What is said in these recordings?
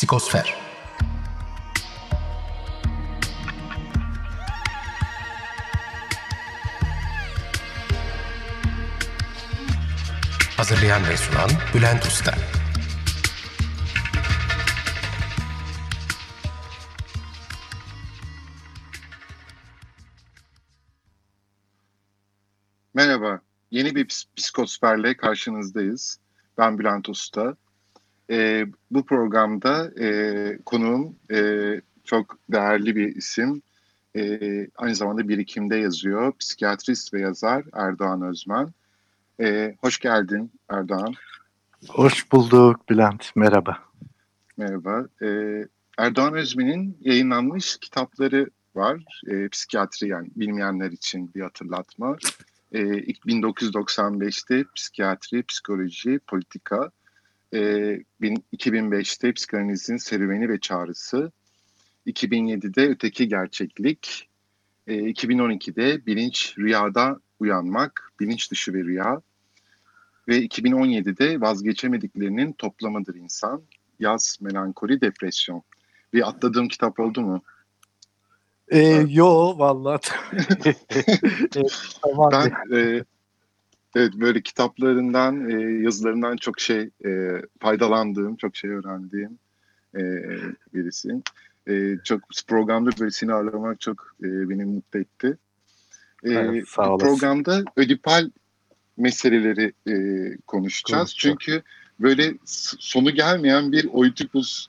Psikosfer Hazırlayan ve sunan Bülent Usta Merhaba, yeni bir psikosferle karşınızdayız. Ben Bülent Usta. E, bu programda e, konuğum e, çok değerli bir isim. E, aynı zamanda birikimde yazıyor. Psikiyatrist ve yazar Erdoğan Özmen. E, hoş geldin Erdoğan. Hoş bulduk Bülent. Merhaba. Merhaba. E, Erdoğan Özmen'in yayınlanmış kitapları var. E, psikiyatri yani bilmeyenler için bir hatırlatma. E, 1995'te psikiyatri, psikoloji, politika, e, 2005'te psikanalizin serüveni ve çağrısı, 2007'de öteki gerçeklik, e, 2012'de bilinç rüyada uyanmak, bilinç dışı bir rüya ve 2017'de vazgeçemediklerinin toplamıdır insan, yaz, melankoli, depresyon. Bir atladığım kitap oldu mu? Ee, yo vallahi. tamam. Ben e, evet böyle kitaplarından, e, yazılarından çok şey e, faydalandığım, çok şey öğrendiğim e, birisi. E, çok programda böyle seni ağırlamak çok e, beni mutlu etti. E, evet, sağ olasın. Programda ödipal meseleleri e, konuşacağız. Konuşacağım. Çünkü böyle sonu gelmeyen bir Oedipus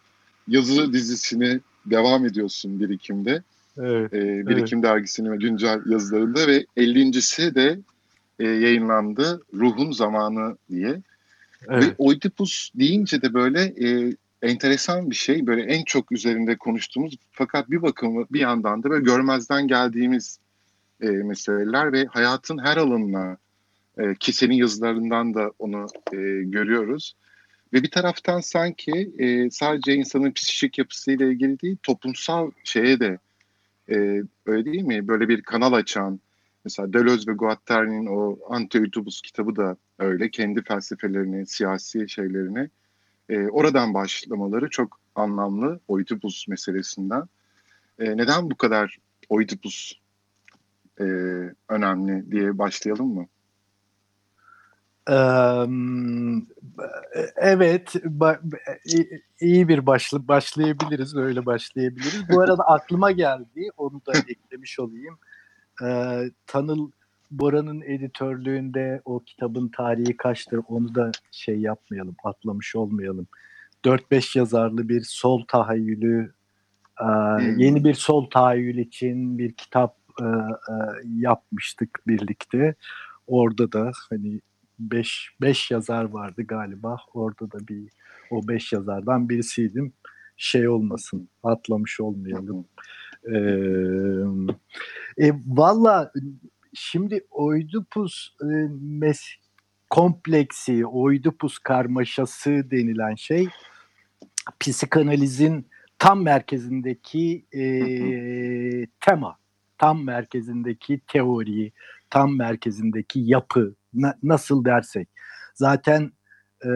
yazı dizisini devam ediyorsun birikimde. Evet, e, Birikim evet. dergisinin güncel yazılarında ve 50.si de e, yayınlandı. Ruhun Zamanı diye. Evet. Ve Oedipus deyince de böyle e, enteresan bir şey. Böyle en çok üzerinde konuştuğumuz fakat bir bakımı bir yandan da böyle görmezden geldiğimiz e, meseleler ve hayatın her alanına e, ki senin yazılarından da onu e, görüyoruz. Ve bir taraftan sanki e, sadece insanın psikik yapısıyla ilgili değil, toplumsal şeye de e, öyle değil mi? Böyle bir kanal açan, mesela Deleuze ve Guattari'nin o Anti-Utopus kitabı da öyle. Kendi felsefelerini, siyasi şeylerini e, oradan başlamaları çok anlamlı Oedipus meselesinden. E, neden bu kadar Oedipus e, önemli diye başlayalım mı? Evet, iyi bir başlı başlayabiliriz, öyle başlayabiliriz. Bu arada aklıma geldi, onu da eklemiş olayım. Tanıl Bora'nın editörlüğünde o kitabın tarihi kaçtır onu da şey yapmayalım, atlamış olmayalım. 4-5 yazarlı bir sol tahayyülü, hmm. yeni bir sol tahayyül için bir kitap yapmıştık birlikte. Orada da hani 5 5 yazar vardı galiba. Orada da bir o 5 yazardan birisiydim. Şey olmasın, atlamış olmayalım. Ee, e, Valla şimdi Oidipus e, mes kompleksi, Oidipus karmaşası denilen şey psikanalizin tam merkezindeki e, tema, tam merkezindeki teori, tam merkezindeki yapı na, nasıl dersek. Zaten e,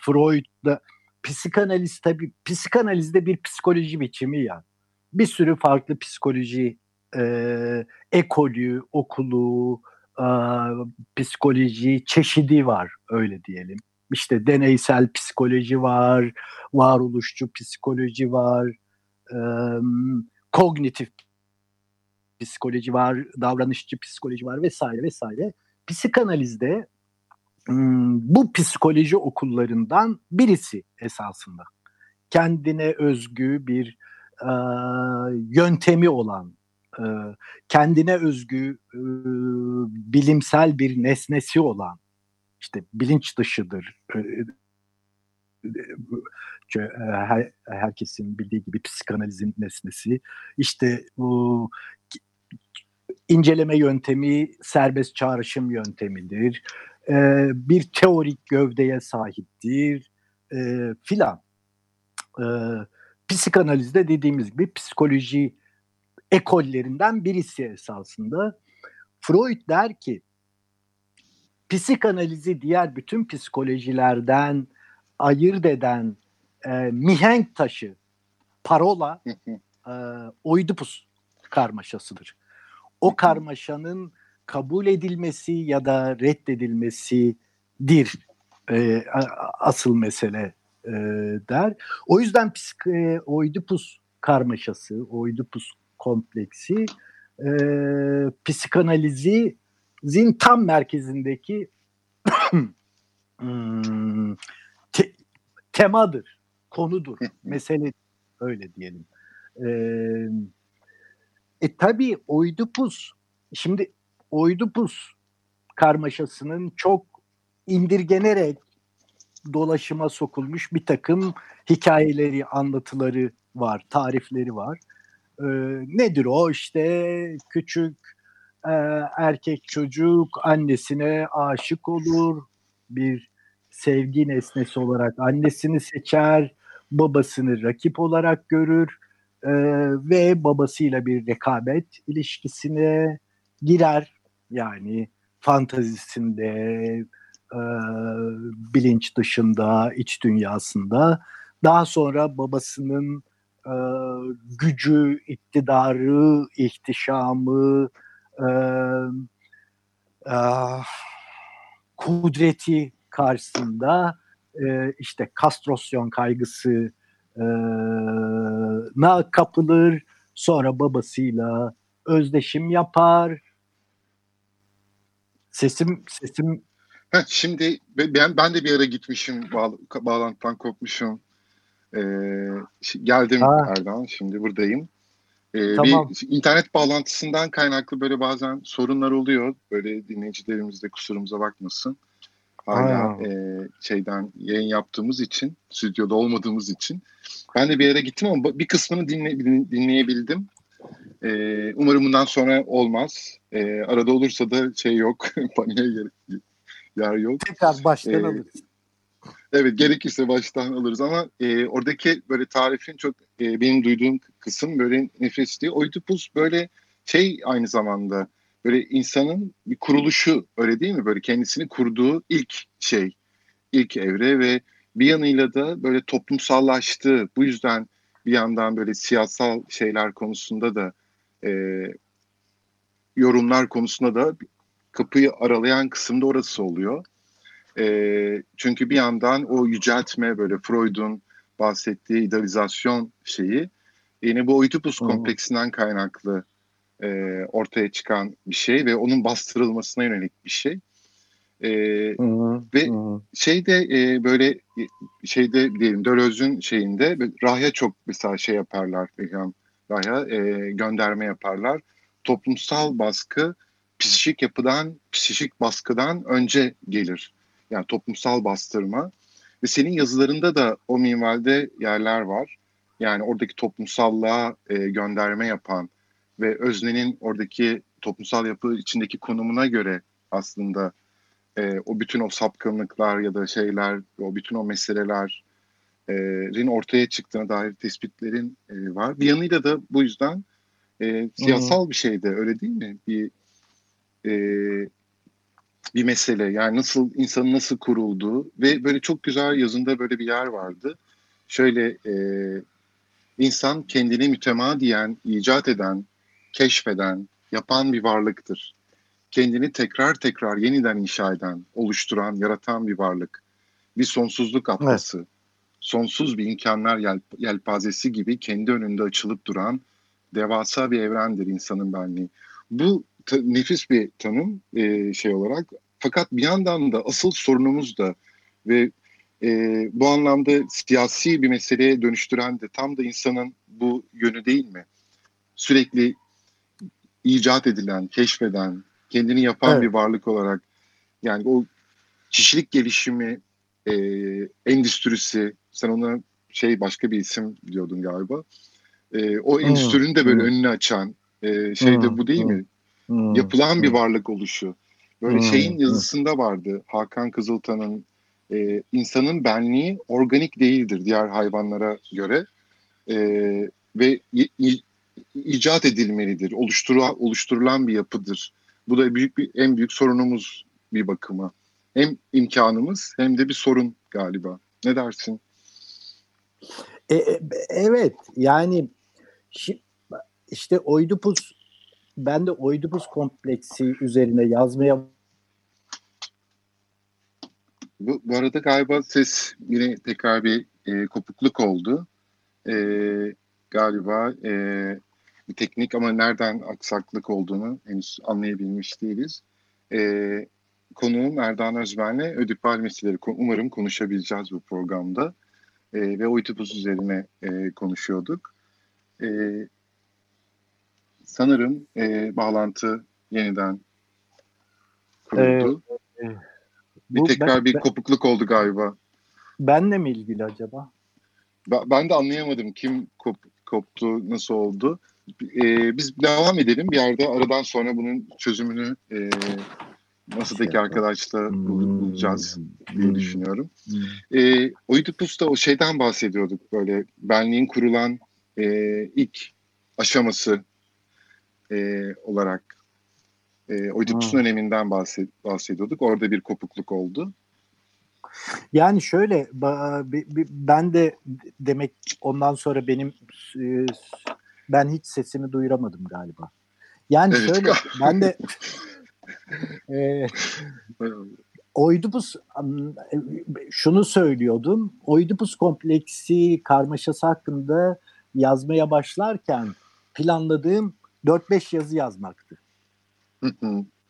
Freud'da psikanaliz tabi psikanalizde bir psikoloji biçimi ya. Bir sürü farklı psikoloji e, ekolü, okulu, e, psikoloji çeşidi var öyle diyelim. İşte deneysel psikoloji var, varoluşçu psikoloji var, e, kognitif psikoloji var, davranışçı psikoloji var vesaire vesaire. Psikanalizde bu psikoloji okullarından birisi esasında. Kendine özgü bir e, yöntemi olan, e, kendine özgü e, bilimsel bir nesnesi olan, işte bilinç dışıdır. E, her, herkesin bildiği gibi psikanalizin nesnesi. İşte bu inceleme yöntemi serbest çağrışım yöntemidir. E, bir teorik gövdeye sahiptir e, filan. E, psikanalizde dediğimiz gibi psikoloji ekollerinden birisi esasında. Freud der ki psikanalizi diğer bütün psikolojilerden ayırt eden e, mihenk taşı, parola, e, oidipus karmaşasıdır. O karmaşanın kabul edilmesi ya da reddedilmesidir e, asıl mesele e, der. O yüzden psik, e, Oidipus karmaşası, Oidipus kompleksi e, psikanalizin tam merkezindeki hmm, te, temadır, konudur, mesele öyle diyelim. E, e tabii Oidipus, şimdi Oidipus karmaşasının çok indirgenerek dolaşıma sokulmuş bir takım hikayeleri, anlatıları var, tarifleri var. Ee, nedir o? İşte küçük e, erkek çocuk annesine aşık olur, bir sevgi nesnesi olarak annesini seçer, babasını rakip olarak görür e, ve babasıyla bir rekabet ilişkisine girer. Yani fantazisinde, e, bilinç dışında, iç dünyasında. Daha sonra babasının e, gücü, iktidarı, ihtişamı, e, e, kudreti karşısında e, işte kastrosyon kaygısı na kapılır. Sonra babasıyla özdeşim yapar. Sesim sesim Heh, şimdi ben ben de bir ara gitmişim bağ, bağlantıdan kopmuşum. Ee, geldim ha. Erdoğan şimdi buradayım. Ee, tamam. Bir internet bağlantısından kaynaklı böyle bazen sorunlar oluyor. Böyle dinleyicilerimiz de kusurumuza bakmasın. Hala e, şeyden yayın yaptığımız için, stüdyoda olmadığımız için. Ben de bir yere gittim ama bir kısmını dinle, dinleyebildim. Ee, umarım bundan sonra olmaz. Ee, arada olursa da şey yok, paniğe yer, yok. Tekrar baştan ee, alırız. Evet gerekirse baştan alırız ama e, oradaki böyle tarifin çok e, benim duyduğum kısım böyle nefesli. Oedipus böyle şey aynı zamanda böyle insanın bir kuruluşu öyle değil mi? Böyle kendisini kurduğu ilk şey, ilk evre ve bir yanıyla da böyle toplumsallaştığı bu yüzden bir yandan böyle siyasal şeyler konusunda da e, yorumlar konusunda da kapıyı aralayan kısım da orası oluyor. E, çünkü bir yandan o yüceltme böyle Freud'un bahsettiği idealizasyon şeyi yine bu Oedipus hmm. kompleksinden kaynaklı e, ortaya çıkan bir şey ve onun bastırılmasına yönelik bir şey. E, hmm. Ve hmm. şeyde e, böyle şeyde diyelim Döloz'un şeyinde Rahya çok mesela şey yaparlar Rahya e, gönderme yaparlar. Toplumsal baskı psikik yapıdan, psikik baskıdan önce gelir. Yani toplumsal bastırma. Ve senin yazılarında da o minvalde yerler var. Yani oradaki toplumsallığa e, gönderme yapan ve öznenin oradaki toplumsal yapı içindeki konumuna göre aslında e, o bütün o sapkınlıklar ya da şeyler, o bütün o meselelerin ortaya çıktığına dair tespitlerin e, var. Bir yanıyla da bu yüzden e, siyasal hmm. bir şey de öyle değil mi? Bir e, bir mesele. Yani nasıl insanın nasıl kurulduğu ve böyle çok güzel yazında böyle bir yer vardı. Şöyle e, insan kendini mütemadiyen icat eden, keşfeden, yapan bir varlıktır. Kendini tekrar tekrar yeniden inşa eden, oluşturan, yaratan bir varlık. Bir sonsuzluk atlası. Evet. Sonsuz bir imkanlar yel, yelpazesi gibi kendi önünde açılıp duran devasa bir evrendir insanın benliği. Bu ta, nefis bir tanım e, şey olarak. Fakat bir yandan da asıl sorunumuz da ve e, bu anlamda siyasi bir meseleye dönüştüren de tam da insanın bu yönü değil mi? Sürekli icat edilen, keşfeden, kendini yapan evet. bir varlık olarak yani o kişilik gelişimi e, endüstrisi, sen ona şey başka bir isim diyordun galiba. E, o endüstrinin de böyle hmm. önünü açan e, şey de bu değil hmm. mi? Hmm. Yapılan bir varlık oluşu. Böyle hmm. şeyin yazısında vardı Hakan Kızıltan'ın e, insanın benliği organik değildir diğer hayvanlara göre e, ve i, icat edilmelidir, oluşturu, oluşturulan bir yapıdır. Bu da büyük bir en büyük sorunumuz bir bakıma. Hem imkanımız hem de bir sorun galiba. Ne dersin? E, e, evet yani işte Oidipus ben de Oidipus kompleksi üzerine yazmaya bu, bu arada galiba ses yine tekrar bir e, kopukluk oldu. E, galiba e, bir teknik ama nereden aksaklık olduğunu henüz anlayabilmiş değiliz. E, konuğum Erdoğan Özben'le ödipal meseleleri umarım konuşabileceğiz bu programda. E, ve Oidipus üzerine e, konuşuyorduk. E, sanırım e, bağlantı yeniden kuruldu. Ee, bir tekrar ben, bir kopukluk oldu galiba. Benle mi ilgili acaba? Ben, ben de anlayamadım kim kop, koptu, nasıl oldu. Ee, biz devam edelim. Bir yerde aradan sonra bunun çözümünü e, masadaki arkadaşla hmm. bulacağız diye hmm. düşünüyorum. Hmm. E, Oedipus'ta o şeyden bahsediyorduk böyle benliğin kurulan e, ilk aşaması e, olarak e, Oedipus'un öneminden bahsed, bahsediyorduk. Orada bir kopukluk oldu. Yani şöyle ben de demek ondan sonra benim e, ben hiç sesimi duyuramadım galiba. Yani evet. şöyle ben de e, Oidipus şunu söylüyordum. Oidipus kompleksi karmaşası hakkında yazmaya başlarken planladığım 4-5 yazı yazmaktı.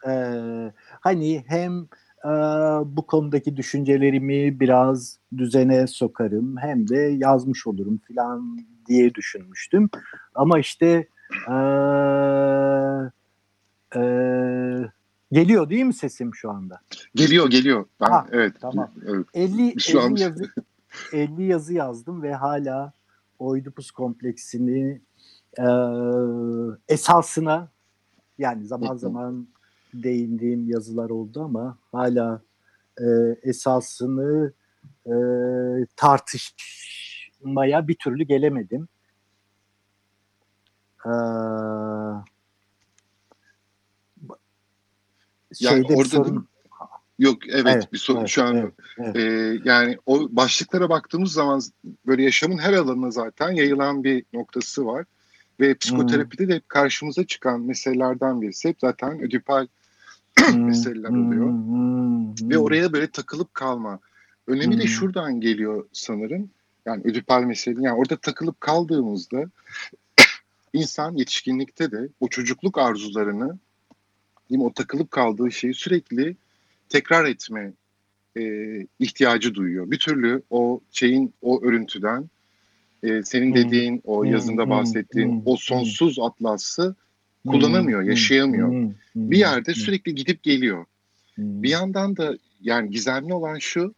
ee, hani hem e, bu konudaki düşüncelerimi biraz düzene sokarım hem de yazmış olurum falan diye düşünmüştüm. Ama işte e, e, geliyor değil mi sesim şu anda? Geliyor geliyor. Ben, ha, evet. Tamam. Evet. 50, şu 50 an... yazı 50 yazı yazdım ve hala Oidipus kompleksini e, esasına yani zaman zaman değindiğim yazılar oldu ama hala e, esasını e, tartışmaya bir türlü gelemedim. Ee, yani orada sorun... Yok evet, evet bir sorun evet, şu an evet, evet. E, yani o başlıklara baktığımız zaman böyle yaşamın her alanına zaten yayılan bir noktası var. Ve psikoterapide hmm. de hep karşımıza çıkan meselelerden birisi hep zaten ödipal hmm. meseleler oluyor. Hmm. Ve oraya böyle takılıp kalma. Önemi hmm. de şuradan geliyor sanırım. Yani ödipal mesele. Yani orada takılıp kaldığımızda insan yetişkinlikte de o çocukluk arzularını değil mi, o takılıp kaldığı şeyi sürekli tekrar etme e, ihtiyacı duyuyor. Bir türlü o şeyin o örüntüden e, senin dediğin o yazında bahsettiğin o sonsuz atlası kullanamıyor, yaşayamıyor. Bir yerde sürekli gidip geliyor. Bir yandan da yani gizemli olan şu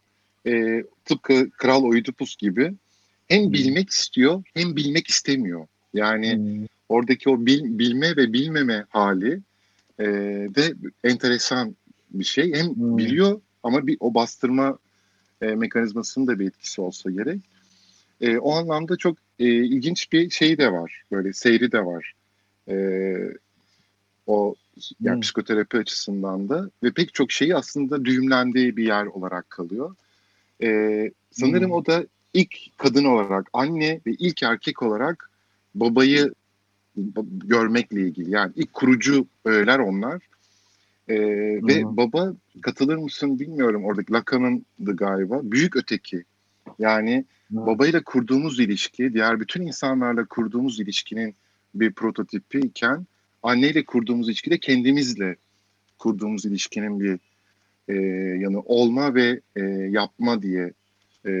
e, tıpkı Kral Oidipus gibi hem bilmek istiyor hem bilmek istemiyor. Yani oradaki o bil, bilme ve bilmeme hali e, de enteresan bir şey. Hem biliyor ama bir o bastırma e, mekanizmasının da bir etkisi olsa gerek. E, o anlamda çok e, ilginç bir şey de var. Böyle seyri de var. E, o yani hmm. psikoterapi açısından da ve pek çok şeyi aslında düğümlendiği bir yer olarak kalıyor. E, sanırım hmm. o da ilk kadın olarak, anne ve ilk erkek olarak babayı görmekle ilgili. Yani ilk kurucu öğeler onlar. Ee, hmm. Ve baba katılır mısın bilmiyorum oradaki Lacan'ındı galiba. Büyük öteki. Yani babayla kurduğumuz ilişki diğer bütün insanlarla kurduğumuz ilişkinin bir prototipi iken anneyle kurduğumuz ilişki de kendimizle kurduğumuz ilişkinin bir e, yanı olma ve e, yapma diye e,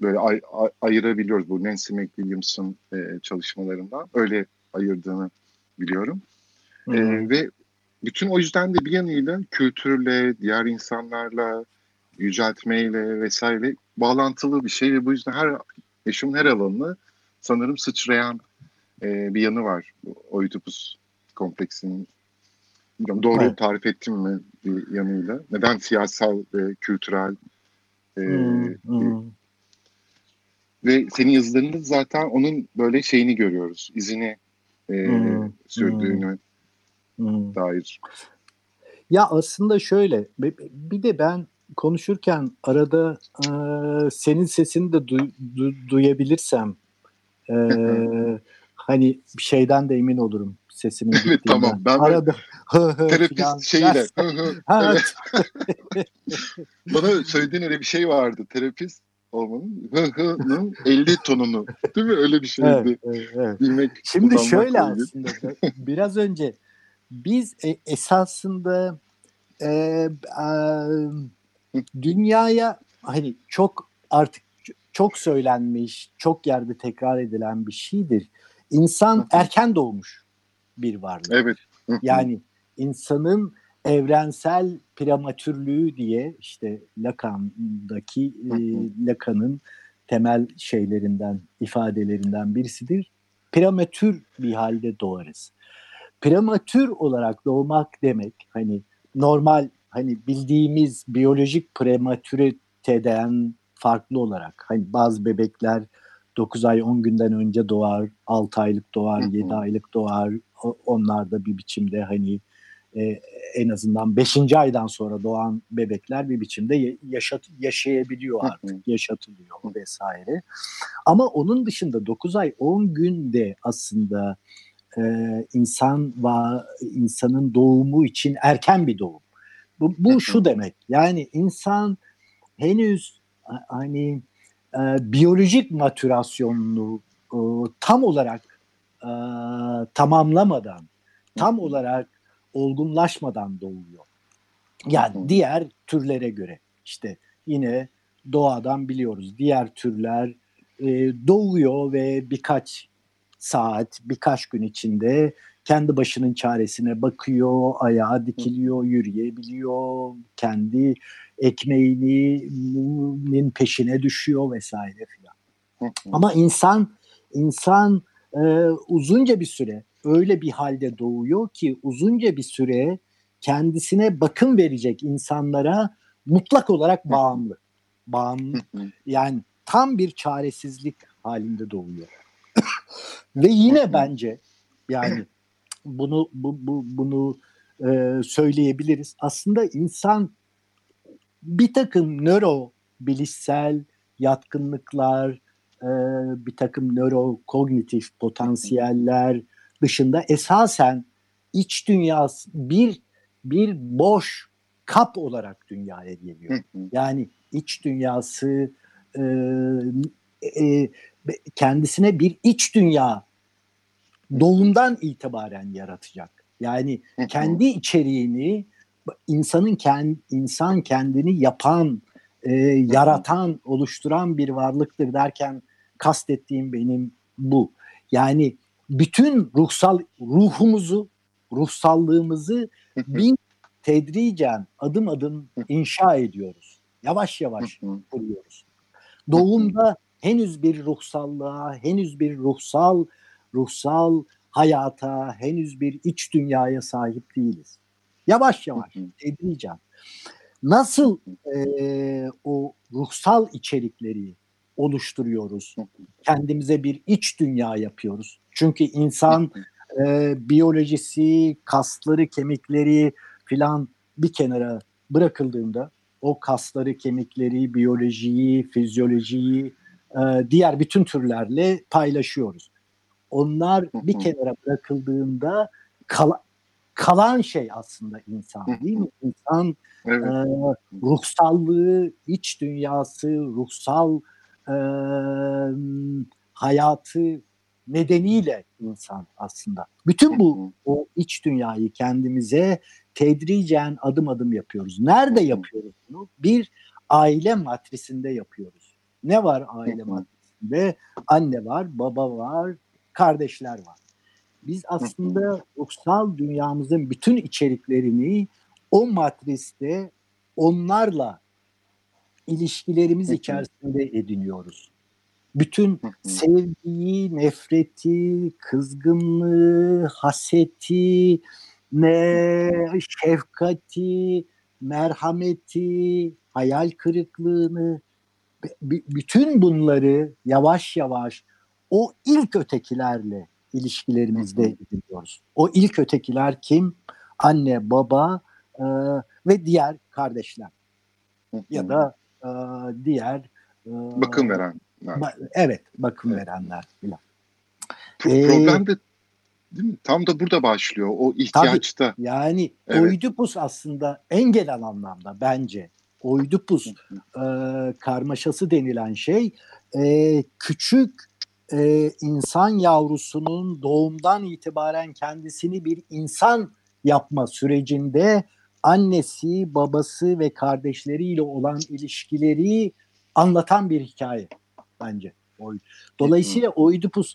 böyle ay, ay, ayırabiliyoruz bu Nancy McWilliams'ın e, çalışmalarından öyle ayırdığını biliyorum. E, ve bütün o yüzden de bir yanıyla kültürle, diğer insanlarla, yüceltmeyle vesaire bağlantılı bir şey ve bu yüzden her yaşamın her alanını sanırım sıçrayan e, bir yanı var Oedipus kompleksinin. Bilmiyorum, doğru evet. tarif ettim mi bir yanıyla? Neden siyasal ve kültürel e, hmm, hmm. ve senin yazılarında zaten onun böyle şeyini görüyoruz, izini e, hmm, sürdüğünü hmm. dair. Ya aslında şöyle bir de ben konuşurken arada e, senin sesini de du- du- duyabilirsem e, hani bir şeyden de emin olurum sesimin Evet gittiğinden. tamam. Ben arada terapist Ha, evet. Bana söylediğin öyle bir şey vardı. Terapist olmanın hı hı'nın 50 tonunu. Değil mi? Öyle bir şeydi. evet, evet, evet. Bilmek, Şimdi şöyle ilgili. aslında biraz önce biz e, esasında e, e, dünyaya hani çok artık çok söylenmiş, çok yerde tekrar edilen bir şeydir. İnsan erken doğmuş bir varlık. Evet. Yani insanın evrensel prematürlüğü diye işte Lacan'daki e. Lacan'ın temel şeylerinden, ifadelerinden birisidir. Prematür bir halde doğarız. Prematür olarak doğmak demek hani normal hani bildiğimiz biyolojik prematüriteden farklı olarak hani bazı bebekler 9 ay 10 günden önce doğar, 6 aylık doğar, Hı hı. 7 aylık doğar. Onlar da bir biçimde hani e, en azından 5. aydan sonra doğan bebekler bir biçimde ya- yaşat yaşayabiliyor artık, yaşatılıyor vesaire. Ama onun dışında 9 ay 10 günde aslında e, insan va insanın doğumu için erken bir doğum. Bu, bu şu demek. Yani insan henüz ha- hani e, biyolojik matürasyonunu e, tam olarak e, tamamlamadan, tam olarak olgunlaşmadan doğuyor. Yani diğer türlere göre işte yine doğadan biliyoruz. Diğer türler e, doğuyor ve birkaç saat, birkaç gün içinde kendi başının çaresine bakıyor, ayağa dikiliyor, yürüyebiliyor, kendi ekmeğinin peşine düşüyor vesaire filan. Ama insan insan e, uzunca bir süre öyle bir halde doğuyor ki uzunca bir süre kendisine bakım verecek insanlara mutlak olarak bağımlı. Bağımlı yani tam bir çaresizlik halinde doğuyor. Ve yine bence yani bunu bu, bu bunu e, söyleyebiliriz. Aslında insan bir takım nöro bilişsel yatkınlıklar, e, bir takım nöro kognitif potansiyeller dışında esasen iç dünyası bir bir boş kap olarak dünyaya geliyor. Yani iç dünyası e, e, kendisine bir iç dünya doğumdan itibaren yaratacak. Yani kendi içeriğini insanın kendi insan kendini yapan, e, yaratan, oluşturan bir varlıktır derken kastettiğim benim bu. Yani bütün ruhsal ruhumuzu, ruhsallığımızı bir tedricen adım adım inşa ediyoruz. Yavaş yavaş kuruyoruz. Doğumda henüz bir ruhsallığa, henüz bir ruhsal ruhsal hayata, henüz bir iç dünyaya sahip değiliz. Yavaş yavaş, tedricen. Nasıl e, o ruhsal içerikleri oluşturuyoruz? Kendimize bir iç dünya yapıyoruz. Çünkü insan e, biyolojisi, kasları, kemikleri filan bir kenara bırakıldığında o kasları, kemikleri, biyolojiyi, fizyolojiyi e, diğer bütün türlerle paylaşıyoruz. Onlar bir kenara bırakıldığında kala- kalan şey aslında insan değil mi? İnsan Evet. e, ruhsallığı, iç dünyası, ruhsal e, hayatı nedeniyle insan aslında. Bütün bu o iç dünyayı kendimize tedricen adım adım yapıyoruz. Nerede yapıyoruz bunu? Bir aile matrisinde yapıyoruz. Ne var aile matrisinde? Anne var, baba var, kardeşler var. Biz aslında ruhsal dünyamızın bütün içeriklerini o matriste onlarla ilişkilerimiz içerisinde ediniyoruz. Bütün sevgiyi, nefreti, kızgınlığı, haseti, ne şefkati, merhameti, hayal kırıklığını bütün bunları yavaş yavaş o ilk ötekilerle ilişkilerimizde ediniyoruz. O ilk ötekiler kim? Anne, baba e, ve diğer kardeşler. ya da e, diğer e, bakım verenler. Ba- evet, bakım evet. verenler filan. Pro- problem de değil mi? Tam da burada başlıyor o ihtiyaçta. Tabii, yani evet. Oidipus aslında en genel anlamda bence Oidipus e, karmaşası denilen şey e, küçük e, insan yavrusunun doğumdan itibaren kendisini bir insan yapma sürecinde annesi, babası ve kardeşleriyle olan ilişkileri anlatan bir hikaye bence. Dolayısıyla Oidipus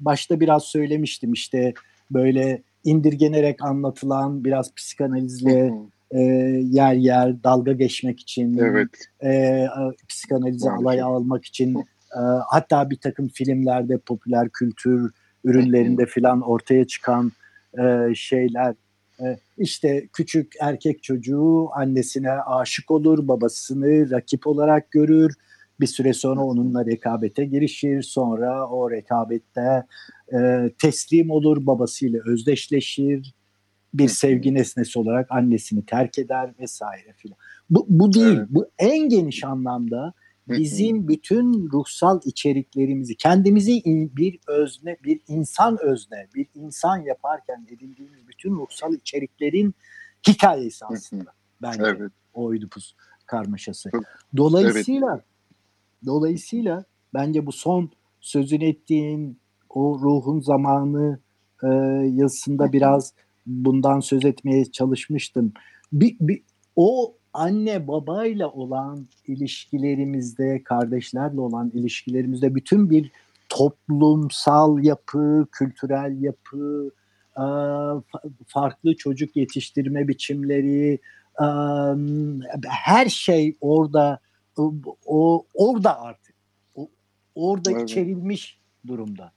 başta biraz söylemiştim işte böyle indirgenerek anlatılan biraz psikanalizle e, yer yer dalga geçmek için evet. e, psikanalize alay almak için e, hatta bir takım filmlerde popüler kültür ürünlerinde filan ortaya çıkan e, şeyler e, işte küçük erkek çocuğu annesine aşık olur babasını rakip olarak görür bir süre sonra onunla rekabete girişir sonra o rekabette e, teslim olur babasıyla özdeşleşir bir sevgi nesnesi olarak annesini terk eder vesaire filan. Bu, bu değil. Evet. Bu en geniş anlamda bizim bütün ruhsal içeriklerimizi, kendimizi bir özne, bir insan özne, bir insan yaparken edindiğimiz bütün ruhsal içeriklerin hikayesi aslında. Bence evet. o Oedipus karmaşası. Dolayısıyla evet. dolayısıyla bence bu son sözün ettiğin o ruhun zamanı e, yazısında biraz bundan söz etmeye çalışmıştım. Bir, bir, o anne babayla olan ilişkilerimizde, kardeşlerle olan ilişkilerimizde bütün bir toplumsal yapı, kültürel yapı, farklı çocuk yetiştirme biçimleri, her şey orada o orada artık orada evet. içerilmiş durumda.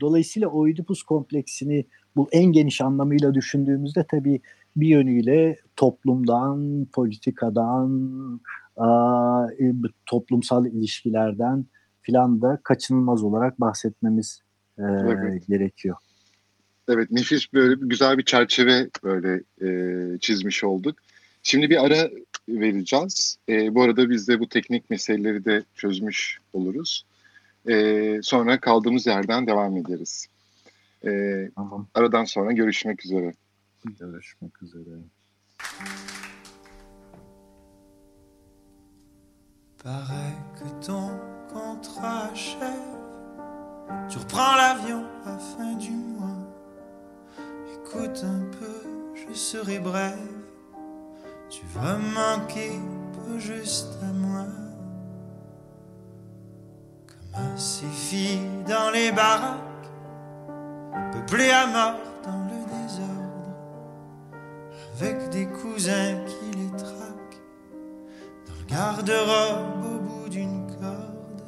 Dolayısıyla Oedipus kompleksini bu en geniş anlamıyla düşündüğümüzde tabii bir yönüyle toplumdan, politikadan, e, toplumsal ilişkilerden filan da kaçınılmaz olarak bahsetmemiz e, evet. gerekiyor. Evet nefis böyle güzel bir çerçeve böyle e, çizmiş olduk. Şimdi bir ara vereceğiz. E, bu arada biz de bu teknik meseleleri de çözmüş oluruz. E, sonra kaldığımız yerden devam ederiz. E, tamam. Aradan sonra görüşmek üzere. Paraît que ton contrat achève. Tu reprends l'avion à fin du mois. Écoute un peu, je serai brève. Tu vas manquer peu juste à moi. Comme ces filles dans les baraques, peuplées à mort cousins qui les traquent dans le garde-robe au bout d'une corde.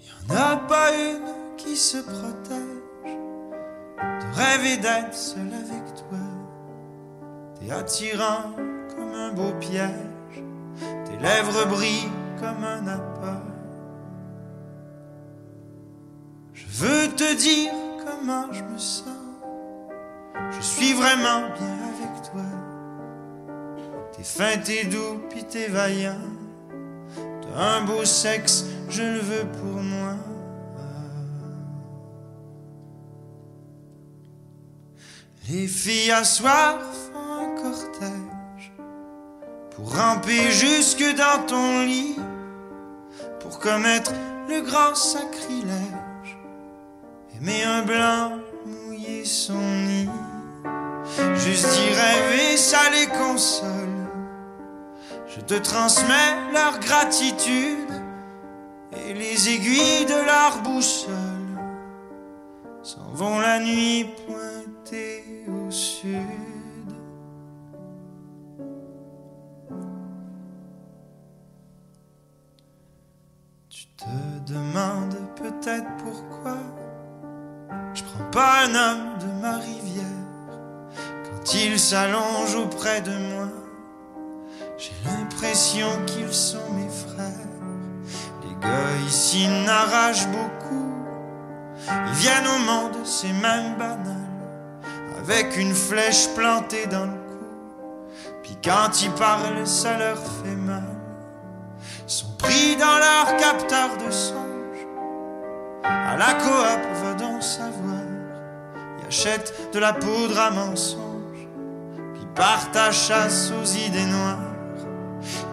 Y en a pas une qui se protège de rêver d'être seul avec toi. T'es attirant comme un beau piège, tes lèvres brillent comme un appât. Je veux te dire comment je me sens je suis vraiment bien avec toi. T'es fin, t'es doux, puis t'es vaillant. T'as un beau sexe, je le veux pour moi. Les filles à soir font un cortège pour ramper jusque dans ton lit, pour commettre le grand sacrilège, aimer un blanc, son nid. Juste d'y rêver, ça les console. Je te transmets leur gratitude et les aiguilles de leur boussole s'en vont la nuit pointée au sud. Tu te demandes peut-être pourquoi pas un homme de ma rivière ils s'allongent auprès de moi. J'ai l'impression qu'ils sont mes frères. Les gars ici n'arrachent beaucoup. Ils viennent au monde, c'est même banal. Avec une flèche plantée dans le cou. Puis quand ils parlent, ça leur fait mal. Sont pris dans leur capteur de songe. À la coop, va donc savoir. Ils achètent de la poudre à mensonge. Puis partent à chasse aux idées noires.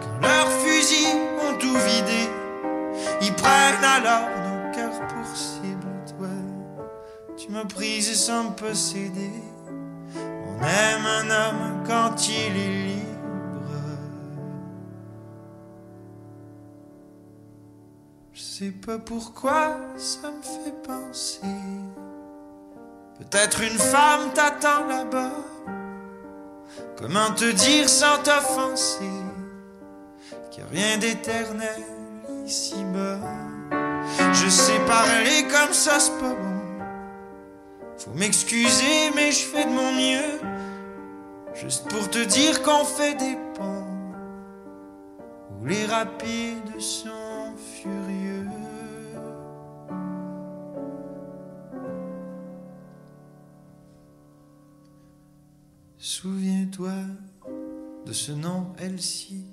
Quand leurs fusils ont tout vidé, ils prennent alors nos cœurs pour cible. Toi, tu m'as prise sans posséder. On aime un homme quand il est libre. Je sais pas pourquoi ça me fait penser. Peut-être une femme t'attend là-bas. Comment te dire sans t'offenser qu'il n'y a rien d'éternel ici-bas. Je sais parler comme ça, c'est pas bon. Faut m'excuser, mais je fais de mon mieux. Juste pour te dire qu'on fait des ponts où les rapides sont Souviens-toi de ce nom, Elsie,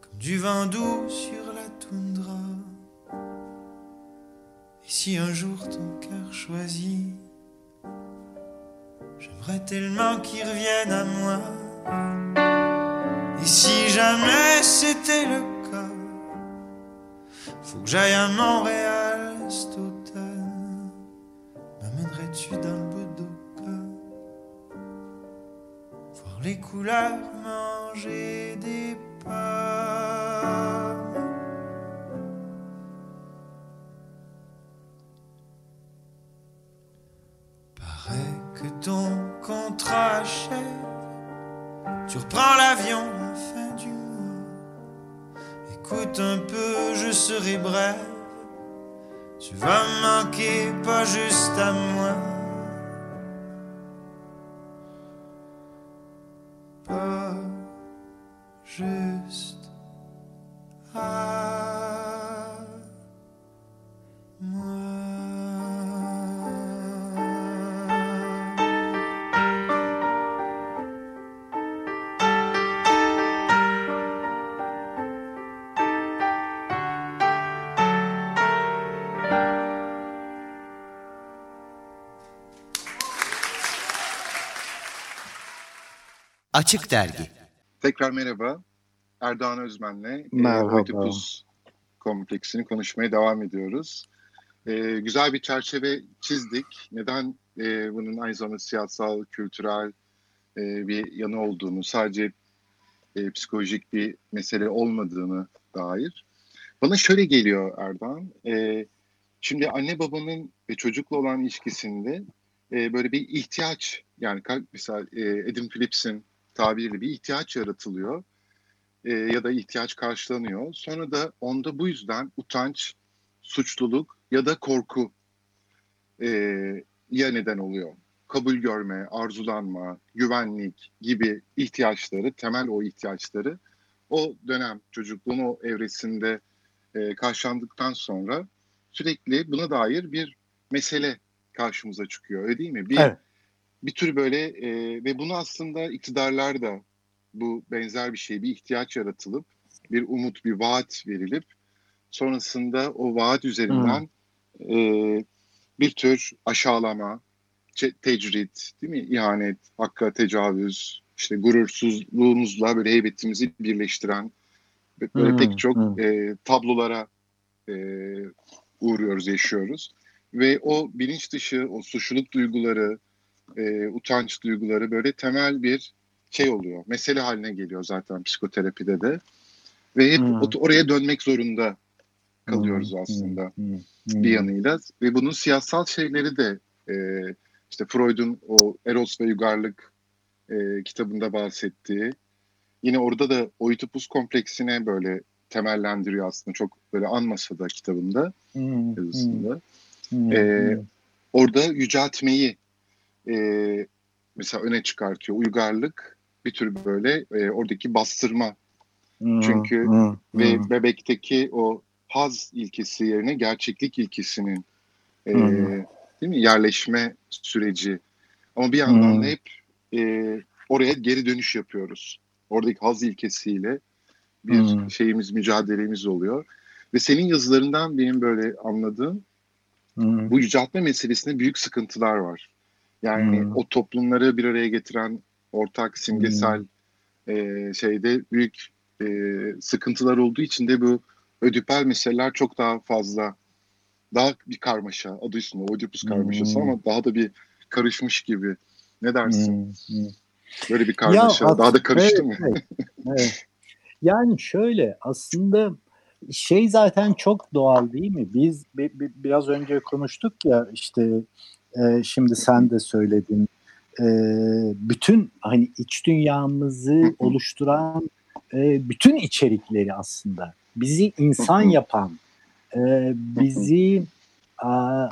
comme du vent doux sur la toundra. Et si un jour ton cœur choisit, j'aimerais tellement qu'il revienne à moi. Et si jamais c'était le cas, faut que j'aille à Montréal Un peu, je serai bref. Tu vas manquer, pas juste à moi. Açık Dergi Tekrar merhaba. Erdoğan Özmen'le e, Merhaba. Oedipus kompleksini konuşmaya devam ediyoruz. E, güzel bir çerçeve çizdik. Neden e, bunun aynı zamanda siyasal, kültürel e, bir yanı olduğunu, sadece e, psikolojik bir mesele olmadığını dair. Bana şöyle geliyor Erdoğan. E, şimdi anne babanın ve çocukla olan ilişkisinde e, böyle bir ihtiyaç yani mesela e, Adam Phillips'in tabiriyle bir ihtiyaç yaratılıyor e, ya da ihtiyaç karşılanıyor. Sonra da onda bu yüzden utanç, suçluluk ya da korku e, ya neden oluyor. Kabul görme, arzulanma, güvenlik gibi ihtiyaçları, temel o ihtiyaçları o dönem çocukluğun o evresinde e, karşılandıktan sonra sürekli buna dair bir mesele karşımıza çıkıyor. Öyle değil mi? Bir, Evet. Bir tür böyle e, ve bunu aslında iktidarlar da bu benzer bir şey, bir ihtiyaç yaratılıp bir umut, bir vaat verilip sonrasında o vaat üzerinden e, bir tür aşağılama, tecrit, değil mi? İhanet, hakka tecavüz, işte gurursuzluğumuzla böyle heybetimizi birleştiren böyle Hmm, pek çok hmm. e, tablolara e, uğruyoruz, yaşıyoruz. Ve o bilinç dışı, o suçluluk duyguları, e, utanç duyguları böyle temel bir şey oluyor. Mesele haline geliyor zaten psikoterapide de. Ve hep Hmm. oraya dönmek zorunda kalıyoruz Hmm, aslında hmm, hmm. bir yanıyla. Ve bunun siyasal şeyleri de e, işte Freud'un o Eros ve Yugarlık e, kitabında bahsettiği. Yine orada da Oedipus kompleksine böyle temellendiriyor aslında. Çok böyle anmasa da kitabında, Hmm, yazısında. hmm, hmm. orada yüceltmeyi e, mesela öne çıkartıyor. Uygarlık bir tür böyle e, oradaki bastırma Hmm, çünkü- hmm, ve hmm. bebekteki o haz ilkesi yerine gerçeklik ilkesinin e, Hı. değil mi yerleşme süreci. Ama bir yandan Hı. da hep e, oraya geri dönüş yapıyoruz. Oradaki haz ilkesiyle bir hmm. şeyimiz, mücadelemiz oluyor. Ve senin yazılarından benim böyle anladığım hmm. bu yüceltme meselesinde büyük sıkıntılar var. Yani hmm. o toplumları bir araya getiren ortak simgesel hmm. e, şeyde büyük e, sıkıntılar olduğu için de bu ödipal meseleler çok daha fazla daha bir karmaşa adı üstünde Oedipus karmaşası hmm. ama daha da bir karışmış gibi. Ne dersin? Hmm. hmm. Böyle bir karmaşa. Ya, daha da karıştı evet, mı? Evet, evet. Yani şöyle aslında şey zaten çok doğal değil mi? Biz bi, bi, biraz önce konuştuk ya işte e, şimdi sen de söyledin. E, bütün hani iç dünyamızı oluşturan e, bütün içerikleri aslında bizi insan yapan, e, bizi a,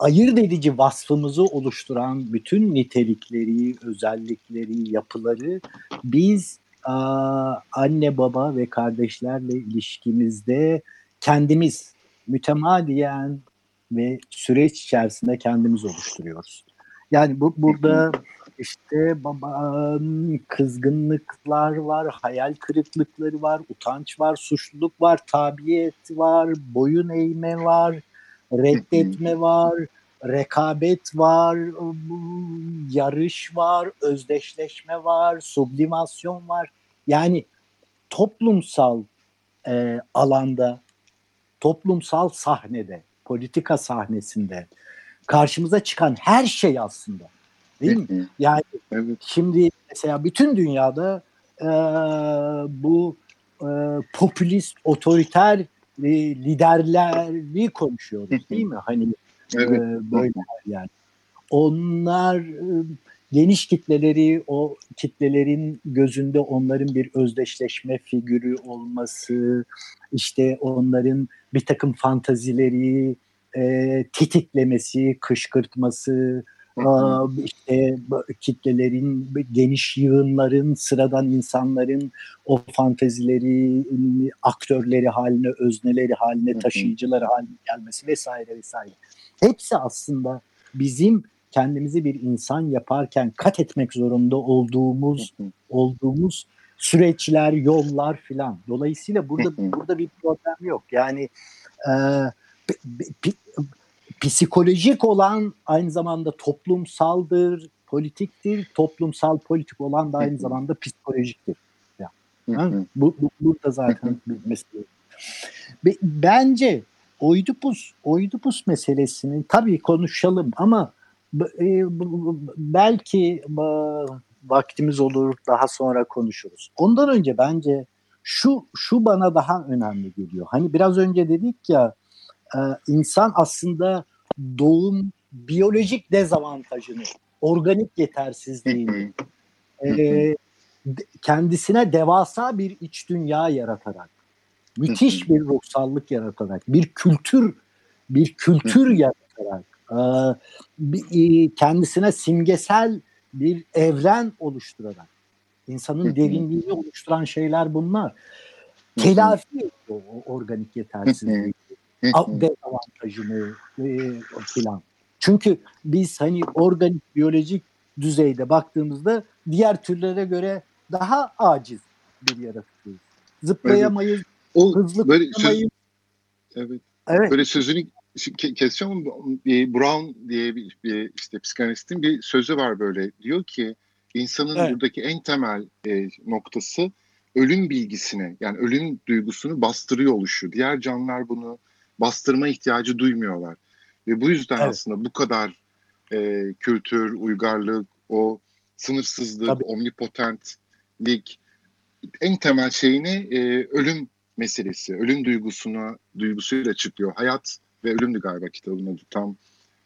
ayırt edici vasfımızı oluşturan bütün nitelikleri, özellikleri, yapıları biz a, anne baba ve kardeşlerle ilişkimizde kendimiz mütemadiyen ve süreç içerisinde kendimiz oluşturuyoruz. Yani bu burada işte baba, kızgınlıklar var, hayal kırıklıkları var, utanç var, suçluluk var, tabiyet var, boyun eğme var, reddetme var, rekabet var, yarış var, özdeşleşme var, sublimasyon var. Yani toplumsal e, alanda, toplumsal sahnede, politika sahnesinde karşımıza çıkan her şey aslında değil mi? Yani evet. şimdi mesela bütün dünyada e, bu e, popülist, otoriter e, liderleri konuşuyoruz değil mi? Hani evet. e, böyle yani. Onlar e, geniş kitleleri, o kitlelerin gözünde onların bir özdeşleşme figürü olması, işte onların bir takım fantazileri e, tetiklemesi, kışkırtması, işte kitlelerin, geniş yığınların, sıradan insanların o fantezileri, aktörleri haline, özneleri haline, taşıyıcıları haline gelmesi vesaire vesaire. Hepsi aslında bizim kendimizi bir insan yaparken kat etmek zorunda olduğumuz olduğumuz süreçler, yollar filan. Dolayısıyla burada burada bir problem yok. Yani e, psikolojik olan aynı zamanda toplumsaldır, politiktir. Toplumsal politik olan da aynı zamanda psikolojiktir. Yani, bu, bu burada zaten bir mesele. Bence Oidipus, Oidipus meselesini tabii konuşalım ama belki vaktimiz olur daha sonra konuşuruz. Ondan önce bence şu şu bana daha önemli geliyor. Hani biraz önce dedik ya e, insan aslında doğum biyolojik dezavantajını, organik yetersizliğini, e, kendisine devasa bir iç dünya yaratarak, müthiş bir ruhsallık yaratarak, bir kültür bir kültür yaratarak, e, kendisine simgesel bir evren oluşturarak, insanın derinliğini oluşturan şeyler bunlar. Telafi o organik yetersizliği dezavantajını e, filan. Çünkü biz hani organik biyolojik düzeyde baktığımızda diğer türlere göre daha aciz bir yaratıklıyız. Zıplayamayız, evet. o, hızlı böyle söz, evet. evet. Böyle sözünü keseceğim Brown diye bir, bir işte psikanalistin bir sözü var böyle. Diyor ki insanın evet. buradaki en temel e, noktası ölüm bilgisine yani ölüm duygusunu bastırıyor oluşu. Diğer canlılar bunu bastırma ihtiyacı duymuyorlar. Ve bu yüzden evet. aslında bu kadar e, kültür, uygarlık, o sınırsızlık, Tabii. omnipotentlik en temel şeyini e, ölüm meselesi, ölüm duygusuna duygusuyla çıkıyor. Hayat ve ölümdü galiba kitabın adı tam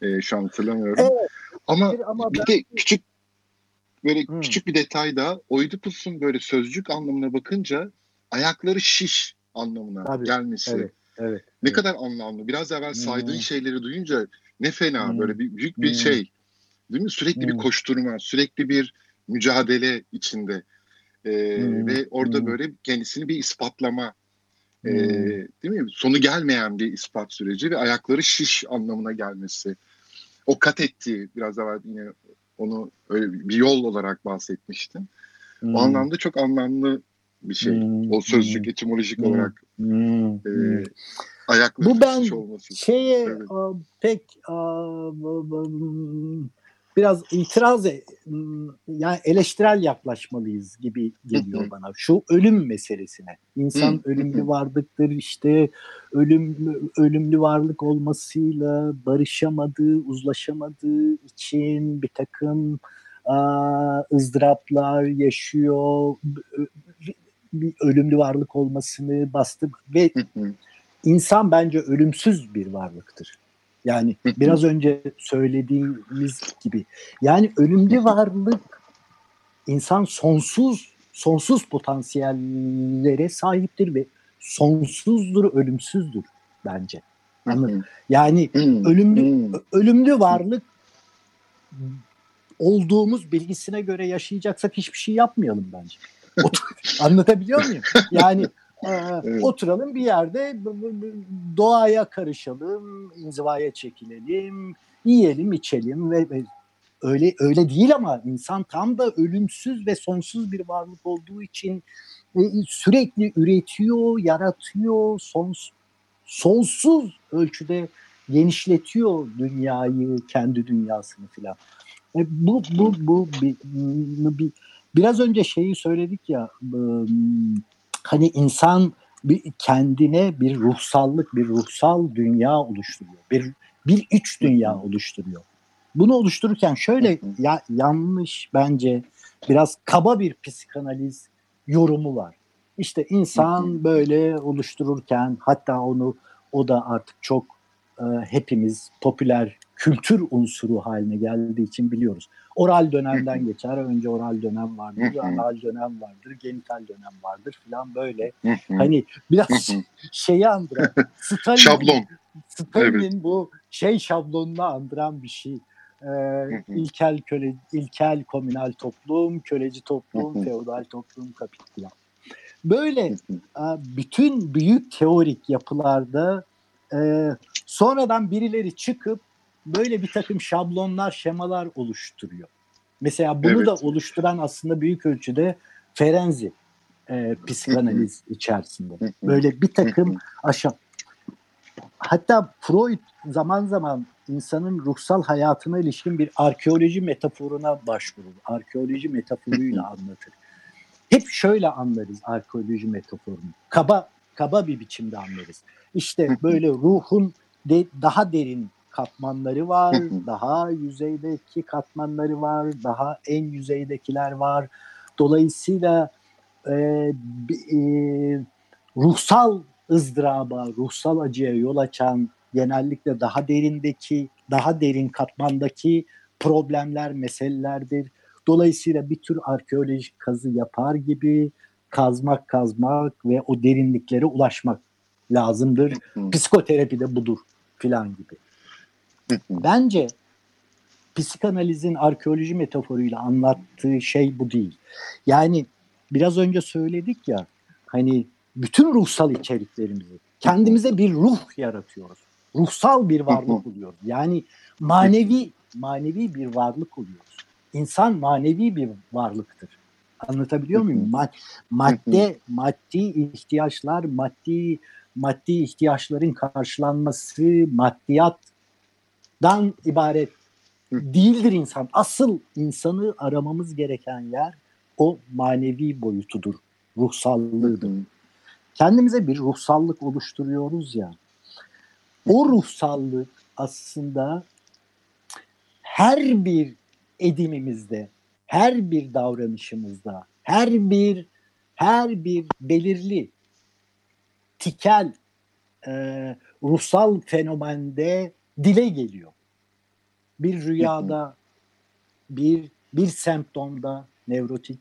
e, şu an hatırlamıyorum. Evet. Ama, ama bir ben... de küçük böyle hmm. küçük bir detay da Oidipus'un böyle sözcük anlamına bakınca ayakları şiş anlamına Tabii. gelmesi. Evet. Evet. Ne evet. kadar anlamlı. Biraz evvel saydığın hmm. şeyleri duyunca ne fena hmm. böyle bir büyük bir hmm. şey. Değil mi? Sürekli hmm. bir koşturma, sürekli bir mücadele içinde. Ee, hmm. Ve orada hmm. böyle kendisini bir ispatlama. Ee, değil mi? Sonu gelmeyen bir ispat süreci ve ayakları şiş anlamına gelmesi. O kat ettiği biraz evvel yine Onu öyle bir yol olarak bahsetmiştim. Hmm. O anlamda çok anlamlı bir şey. Hmm, O sözcük hmm, etimolojik hmm, olarak Hmm, e, hmm. ayakları Bu ben tutmuş olması. şeye Evet. a, pek a, b- b- biraz itiraz e- m, yani eleştirel yaklaşmalıyız gibi geliyor bana. Şu ölüm meselesine. İnsan ölümlü varlıktır işte ölüm ölümlü varlık olmasıyla barışamadığı, uzlaşamadığı için bir takım a, ızdıraplar yaşıyor. Bir ölümlü varlık olmasını bastı ve insan bence ölümsüz bir varlıktır. Yani biraz önce söylediğimiz gibi. Yani ölümlü varlık insan sonsuz sonsuz potansiyellere sahiptir ve sonsuzdur, ölümsüzdür bence. Anladın? Yani ölümlü ölümlü varlık olduğumuz bilgisine göre yaşayacaksak hiçbir şey yapmayalım bence. Anlatabiliyor muyum? Yani Evet. oturalım bir yerde doğaya karışalım, inzivaya çekilelim, yiyelim, içelim ve, ve öyle öyle değil ama insan tam da ölümsüz ve sonsuz bir varlık olduğu için e, sürekli üretiyor, yaratıyor, sons, sonsuz ölçüde genişletiyor dünyayı, kendi dünyasını filan. E, bu bu bu bir, bir biraz önce şeyi söyledik ya hani insan bir kendine bir ruhsallık, bir ruhsal dünya oluşturuyor. Bir bir iç dünya oluşturuyor. Bunu oluştururken şöyle ya, yanlış bence biraz kaba bir psikanaliz yorumu var. İşte insan böyle oluştururken hatta onu o da artık çok e, hepimiz popüler kültür unsuru haline geldiği için biliyoruz. Oral dönemden geçer. Önce oral dönem vardır, anal dönem vardır, genital dönem vardır filan böyle. Hani biraz şeyi andıran Stalin, Şablon. Stalin'in bu şey şablonunu andıran bir şey. Ee, ilkel köle, ilkel komünal toplum, köleci toplum, feodal toplum, kapital. Böyle e, bütün büyük teorik yapılarda e, sonradan birileri çıkıp böyle bir takım şablonlar, şemalar oluşturuyor. Mesela bunu Evet. da oluşturan aslında büyük ölçüde Ferenzi e, psikanaliz içerisinde. Böyle bir takım aşağı hatta Freud zaman zaman insanın ruhsal hayatına ilişkin bir arkeoloji metaforuna başvurur. Arkeoloji metaforuyla anlatır. Hep şöyle anlarız arkeoloji metaforunu. Kaba kaba bir biçimde anlarız. İşte böyle ruhun de, daha derin katmanları var, daha yüzeydeki katmanları var, daha en yüzeydekiler var. Dolayısıyla e, e, ruhsal ızdıraba, ruhsal acıya yol açan genellikle daha derindeki, daha derin katmandaki problemler, meselelerdir. Dolayısıyla bir tür arkeolojik kazı yapar gibi kazmak kazmak ve o derinliklere ulaşmak lazımdır. Psikoterapi de budur filan gibi. Bence psikanalizin arkeoloji metaforuyla anlattığı şey bu değil. Yani biraz önce söyledik ya hani bütün ruhsal içeriklerimizi kendimize bir ruh yaratıyoruz. Ruhsal bir varlık oluyoruz. Yani manevi manevi bir varlık oluyoruz. İnsan manevi bir varlıktır. Anlatabiliyor muyum? Ma- madde, maddi ihtiyaçlar, maddi maddi ihtiyaçların karşılanması, maddiyattan ibaret değildir insan. Asıl insanı aramamız gereken yer o manevi boyutudur, ruhsallığıdır. Kendimize bir ruhsallık oluşturuyoruz ya. O ruhsallık aslında her bir edimimizde, her bir davranışımızda, her bir her bir belirli tikel e, ruhsal fenomende dile geliyor. Bir rüyada, bir bir semptomda nevrotik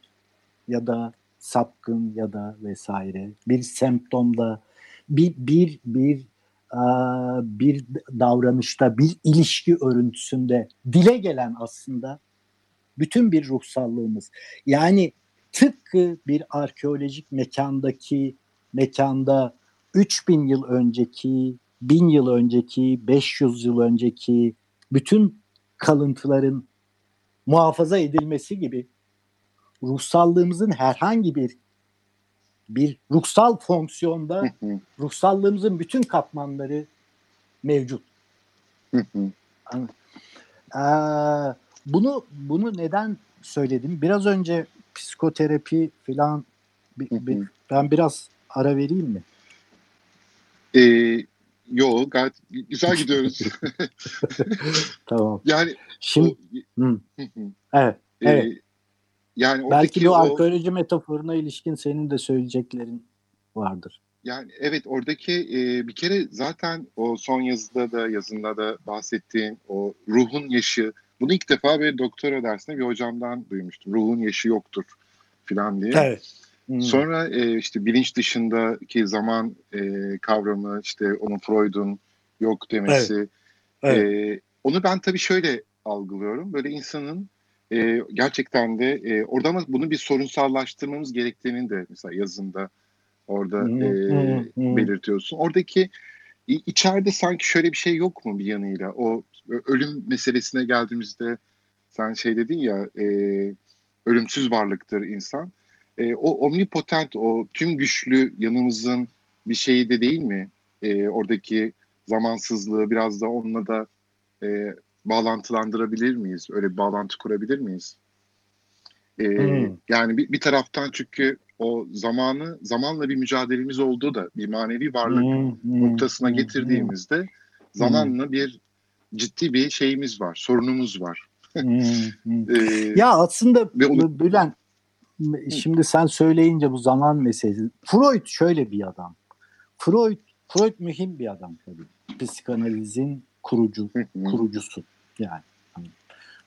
ya da sapkın ya da vesaire bir semptomda bir bir bir e, bir davranışta bir ilişki örüntüsünde dile gelen aslında bütün bir ruhsallığımız. Yani tıpkı bir arkeolojik mekandaki mekanda 3000 yıl önceki, 1000 yıl önceki, 500 yıl önceki bütün kalıntıların muhafaza edilmesi gibi ruhsallığımızın herhangi bir bir ruhsal fonksiyonda ruhsallığımızın bütün katmanları mevcut. Ee, bunu bunu neden söyledim? Biraz önce psikoterapi falan ben biraz ara vereyim mi? Ee, yo gayet güzel gidiyoruz. tamam. Yani şimdi o, evet. E, evet. Yani belki bu o, arkeoloji metaforuna ilişkin senin de söyleyeceklerin vardır. Yani evet oradaki e, bir kere zaten o son yazıda da yazında da bahsettiğin o ruhun yaşı bunu ilk defa bir doktora dersinde bir hocamdan duymuştum. Ruhun yaşı yoktur falan diye. Evet. Hmm. Sonra e, işte bilinç dışındaki zaman e, kavramı işte onun Freud'un yok demesi. Evet. Evet. E, onu ben tabii şöyle algılıyorum. Böyle insanın e, gerçekten de e, orada ama bunu bir sorunsallaştırmamız gerektiğini de mesela yazında orada hmm. e, hmm. belirtiyorsun. Oradaki içeride sanki şöyle bir şey yok mu bir yanıyla? O ölüm meselesine geldiğimizde sen şey dedin ya e, ölümsüz varlıktır insan. E, o omnipotent, o tüm güçlü yanımızın bir şeyi de değil mi? E, oradaki zamansızlığı biraz da onunla da e, bağlantılandırabilir miyiz? Öyle bir bağlantı kurabilir miyiz? E, hmm. Yani bir, bir taraftan çünkü o zamanı zamanla bir mücadelemiz olduğu da bir manevi varlık hmm, hmm, noktasına hmm, getirdiğimizde hmm. zamanla bir ciddi bir şeyimiz var, sorunumuz var. hmm, hmm. ee, ya aslında onu... Bülent şimdi sen söyleyince bu zaman meselesi. Freud şöyle bir adam. Freud Freud mühim bir adam tabii. Psikanalizin kurucu kurucusu yani.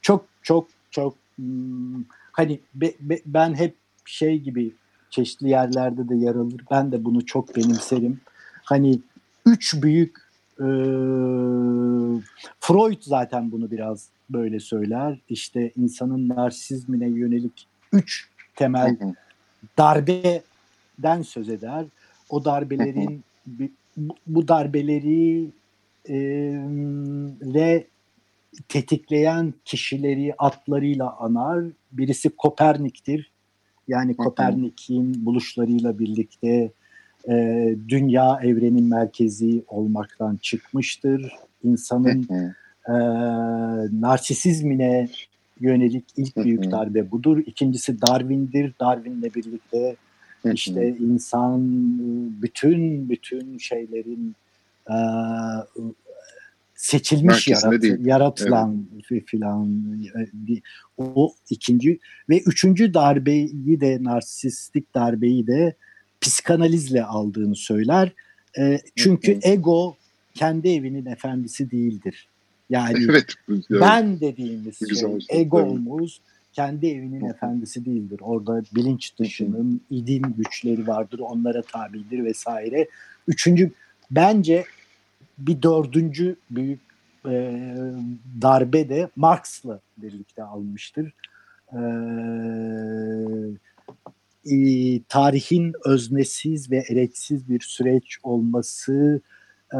Çok çok çok hmm, hani be, be, ben hep şey gibi çeşitli yerlerde de yer alır. Ben de bunu çok benimserim. Hani üç büyük e, Freud zaten bunu biraz böyle söyler. İşte insanın narsizmine yönelik üç temel darbeden söz eder. O darbelerin bu darbeleri e, tetikleyen kişileri atlarıyla anar. Birisi Kopernik'tir. Yani Kopernik'in buluşlarıyla birlikte e, dünya evrenin merkezi olmaktan çıkmıştır. İnsanın e, narsisizmine yönelik ilk büyük darbe budur. İkincisi Darwin'dir. Darwin'le birlikte işte insan bütün bütün şeylerin e, seçilmiş yarat, yaratılan evet. filan o ikinci ve üçüncü darbeyi de narsistik darbeyi de psikanalizle aldığını söyler. E, çünkü ego kendi evinin efendisi değildir. Yani evet, ben dediğimiz şey, egomuz kendi evinin efendisi değildir. Orada bilinç dışının idin güçleri vardır, onlara tabidir vesaire. Üçüncü, bence bir dördüncü büyük e, darbe de Marx'la birlikte almıştır. E, e, tarihin öznesiz ve ereksiz bir süreç olması, e,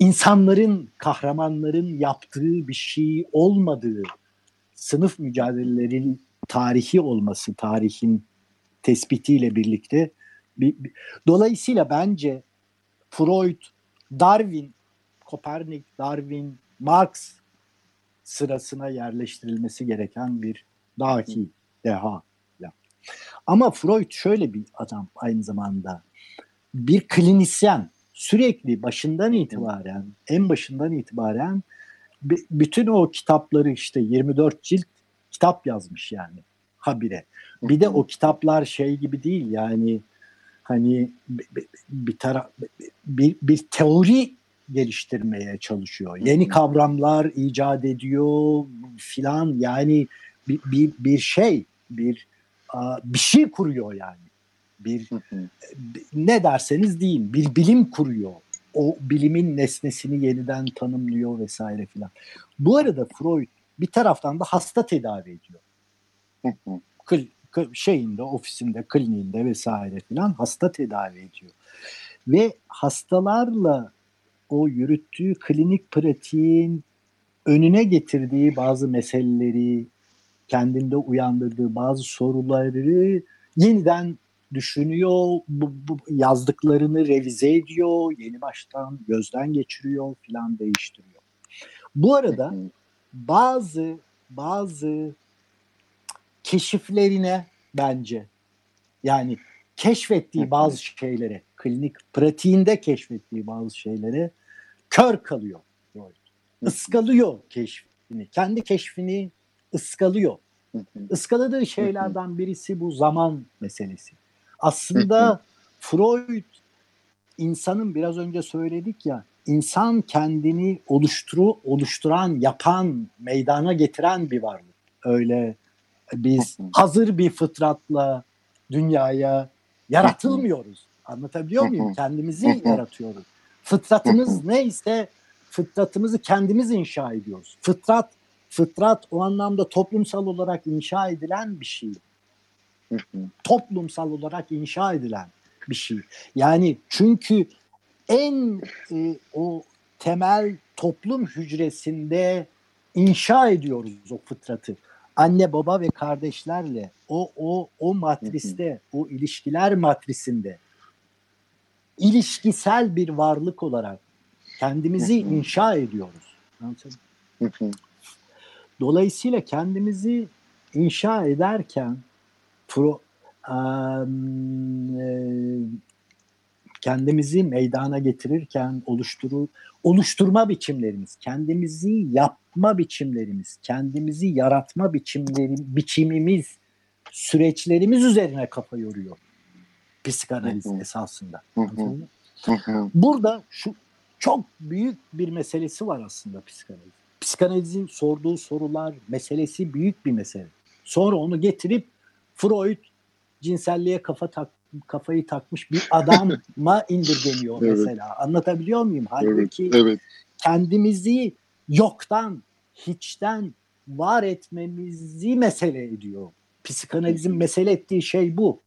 insanların, kahramanların yaptığı bir şey olmadığı, sınıf mücadeleleri tarihi olması, tarihin tespitiyle birlikte. Bir, bir, dolayısıyla bence Freud, Darwin, Kopernik, Darwin, Marx sırasına yerleştirilmesi gereken bir dahi, deha. Ama Freud şöyle bir adam aynı zamanda. Bir klinisyen, sürekli başından itibaren, en başından itibaren bütün o kitapları işte 24 cilt kitap yazmış yani habire. Bir de o kitaplar şey gibi değil yani hani bir taraf bir, bir teori geliştirmeye çalışıyor. Yeni kavramlar icat ediyor filan yani bir, bir, bir şey bir bir şey kuruyor yani. Bir ne derseniz deyin bir bilim kuruyor. O bilimin nesnesini yeniden tanımlıyor vesaire filan. Bu arada Freud bir taraftan da hasta tedavi ediyor. Kl, şeyinde, ofisinde, kliniğinde vesaire filan hasta tedavi ediyor. Ve hastalarla o yürüttüğü klinik pratiğin önüne getirdiği bazı meseleleri kendinde uyandırdığı bazı soruları yeniden düşünüyor, bu, bu yazdıklarını revize ediyor, yeni baştan gözden geçiriyor filan değiştiriyor. Bu arada bazı bazı keşiflerine bence yani keşfettiği bazı şeylere, klinik pratiğinde keşfettiği bazı şeylere kör kalıyor. Iskalıyor keşfini. Kendi keşfini ıskalıyor. Iskaladığı şeylerden birisi bu zaman meselesi. Aslında Freud insanın biraz önce söyledik ya insan kendini oluşturu oluşturan, yapan, meydana getiren bir varlık. Öyle biz hazır bir fıtratla dünyaya yaratılmıyoruz. Anlatabiliyor muyum? Kendimizi yaratıyoruz. Fıtratımız neyse fıtratımızı kendimiz inşa ediyoruz. Fıtrat fıtrat o anlamda toplumsal olarak inşa edilen bir şey. toplumsal olarak inşa edilen bir şey. Yani çünkü en e, o temel toplum hücresinde inşa ediyoruz o fıtratı. Anne baba ve kardeşlerle o o o matriste, o ilişkiler matrisinde ilişkisel bir varlık olarak kendimizi inşa ediyoruz. Dolayısıyla kendimizi inşa ederken pro, e, kendimizi meydana getirirken oluşturu oluşturma biçimlerimiz, kendimizi yapma biçimlerimiz, kendimizi yaratma biçimleri biçimimiz, süreçlerimiz üzerine kafa yoruyor psikanaliz esasında. Burada şu çok büyük bir meselesi var aslında psikanaliz. Psikanalizin sorduğu sorular meselesi büyük bir mesele. Sonra onu getirip Freud cinselliğe kafa tak, kafayı takmış bir adama indirgeniyor evet. mesela. Anlatabiliyor muyum? Halbuki evet, evet. kendimizi yoktan, hiçten var etmemizi mesele ediyor. Psikanalizin mesele ettiği şey bu.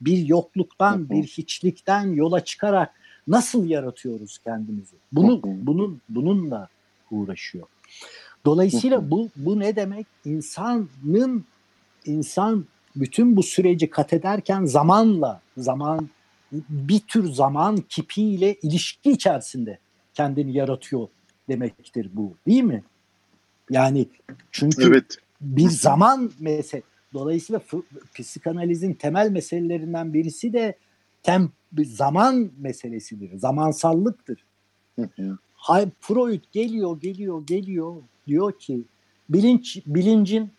Bir yokluktan, bir hiçlikten yola çıkarak nasıl yaratıyoruz kendimizi? Bunu bunun bununla uğraşıyor. Dolayısıyla bu bu ne demek? İnsanın insan bütün bu süreci kat ederken zamanla, zaman bir tür zaman kipiyle ilişki içerisinde kendini yaratıyor demektir bu. Değil mi? Yani çünkü evet. bir zaman mesele. Dolayısıyla psikanalizin temel meselelerinden birisi de tem zaman meselesidir. Zamansallıktır. Hay Freud geliyor, geliyor, geliyor diyor ki bilinç bilincin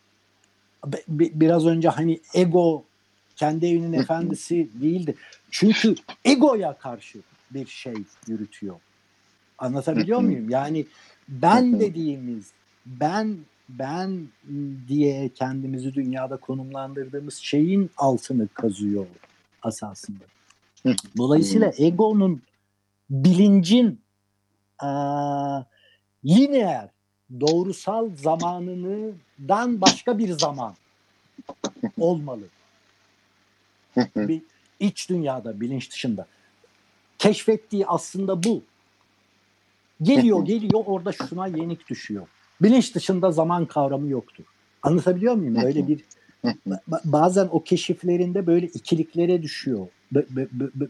biraz önce hani ego kendi evinin efendisi değildi. Çünkü egoya karşı bir şey yürütüyor. Anlatabiliyor muyum? Yani ben dediğimiz ben ben diye kendimizi dünyada konumlandırdığımız şeyin altını kazıyor asasında. Dolayısıyla egonun bilincin e, lineer doğrusal zamanından başka bir zaman olmalı. bir iç dünyada, bilinç dışında. Keşfettiği aslında bu. Geliyor geliyor orada şuna yenik düşüyor. Bilinç dışında zaman kavramı yoktur. Anlatabiliyor muyum? Böyle bir bazen o keşiflerinde böyle ikiliklere düşüyor.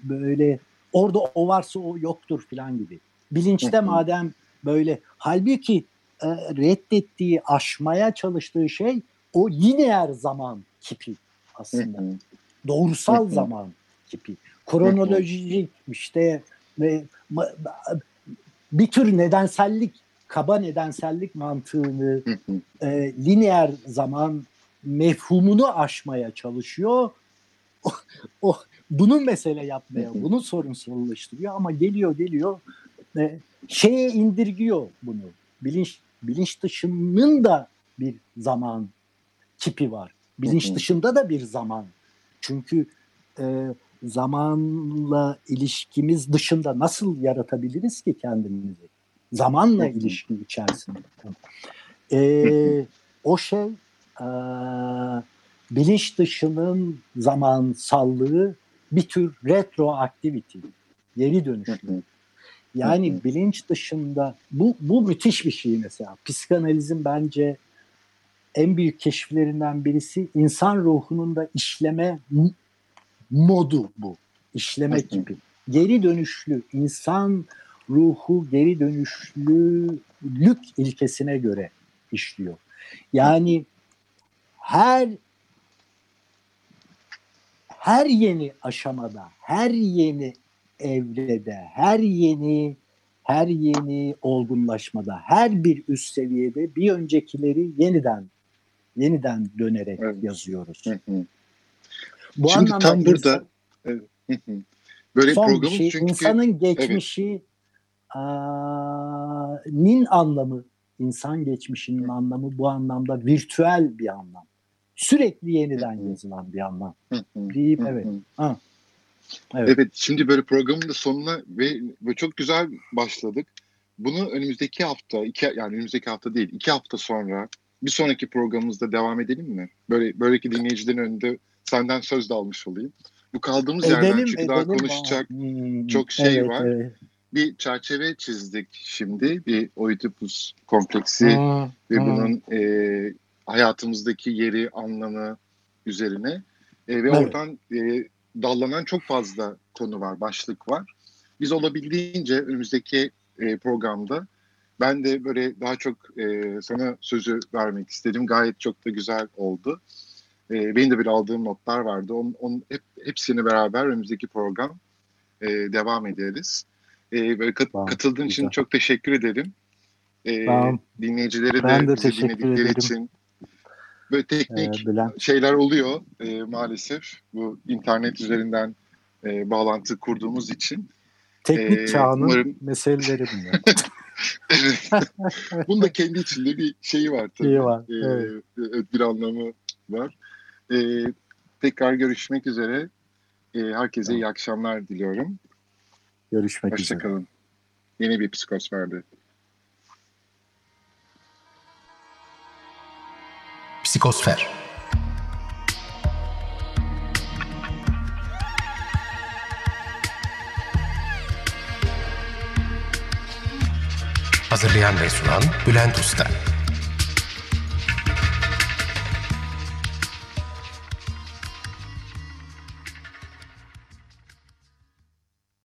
Böyle orada o varsa o yoktur falan gibi. Bilinçte madem böyle halbuki e, reddettiği, aşmaya çalıştığı şey o lineer zaman kipi aslında. Doğrusal zaman kipi. Kronolojik işte ve bir tür nedensellik, kaba nedensellik mantığını e, lineer zaman mefhumunu aşmaya çalışıyor. O, o bunu mesele yapmaya, bunu sorunsallaştırıyor ama geliyor geliyor e, şeye indirgiyor bunu. Bilinç bilinç dışının da bir zaman kipi var. Bilinç dışında da bir zaman. Çünkü e, zamanla ilişkimiz dışında nasıl yaratabiliriz ki kendimizi? Zamanla ilişki içerisinde. E, o şey e, bilinç dışının zamansallığı bir tür retroaktivite, geri dönüşüm. Yani hı hı. bilinç dışında bu bu müthiş bir şey mesela. Psikanalizin bence en büyük keşiflerinden birisi insan ruhunun da işleme modu bu. İşleme gibi. Geri dönüşlü insan ruhu geri dönüşlülük ilkesine göre işliyor. Yani her her yeni aşamada, her yeni evrede, her yeni her yeni olgunlaşmada, her bir üst seviyede bir öncekileri yeniden yeniden dönerek evet. yazıyoruz. Hı hı. Bu Şimdi tam burada insan, böyle son bir şey, çünkü insanın geçmişi evet. nin anlamı, insan geçmişinin anlamı bu anlamda virtüel bir anlam. Sürekli yeniden yazılan bir anlam. Deyip evet. Ha. Evet. evet şimdi böyle programın da sonuna ve, ve çok güzel başladık. Bunu önümüzdeki hafta, iki, yani önümüzdeki hafta değil, iki hafta sonra bir sonraki programımızda devam edelim mi? Böyle böyleki dinleyicilerin önünde senden söz de almış olayım. Bu kaldığımız edelim, yerden çünkü edelim. daha konuşacak hmm, çok şey evet, var. Evet. Bir çerçeve çizdik şimdi. Bir Oedipus kompleksi hmm, ve hmm. bunun e, hayatımızdaki yeri, anlamı üzerine. E, ve evet. oradan e, dallanan çok fazla konu var, başlık var. Biz olabildiğince önümüzdeki e, programda ben de böyle daha çok e, sana sözü vermek istedim. Gayet çok da güzel oldu. E, benim de bir aldığım notlar vardı. Onun, onun hep, hepsini beraber önümüzdeki program e, devam ederiz. E, böyle kat, tamam, katıldığın güzel. için çok teşekkür ederim. E, tamam. Dinleyicileri ben de, de bizi dinledikleri ederim. için Böyle teknik ee, şeyler oluyor e, maalesef. Bu internet üzerinden e, bağlantı kurduğumuz için. Teknik ee, çağının umarım... meseleleri bunlar. evet. Bunun da kendi içinde bir şeyi var tabii. Şeyi var. Ee, evet. Bir anlamı var. Ee, tekrar görüşmek üzere. Ee, herkese iyi akşamlar diliyorum. Görüşmek Hoşça üzere. Hoşçakalın. Yeni bir psikosferde. Psikosfer. Hazırlayan ve sunan Bülent Usta